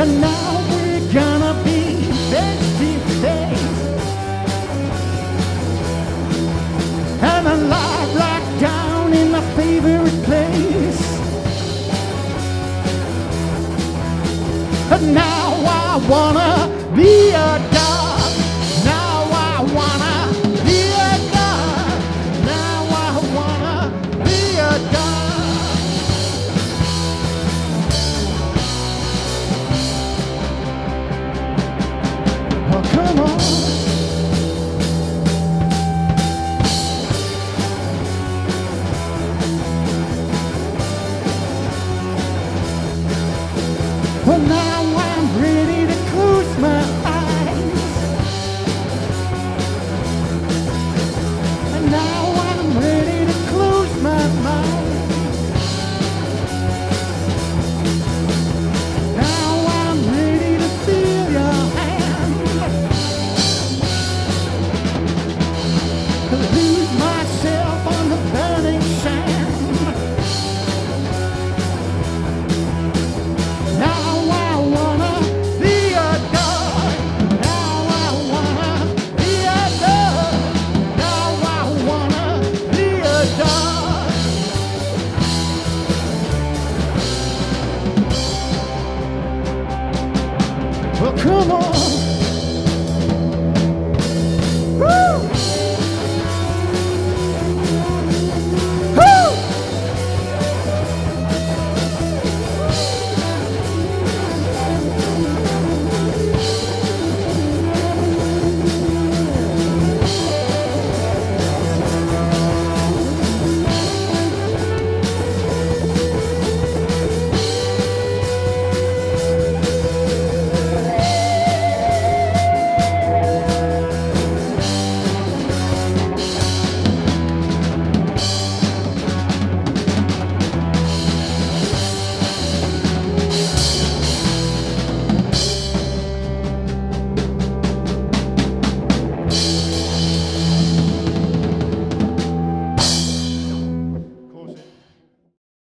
and now we're gonna be and down in my favorite place. And now I wanna be a 僕も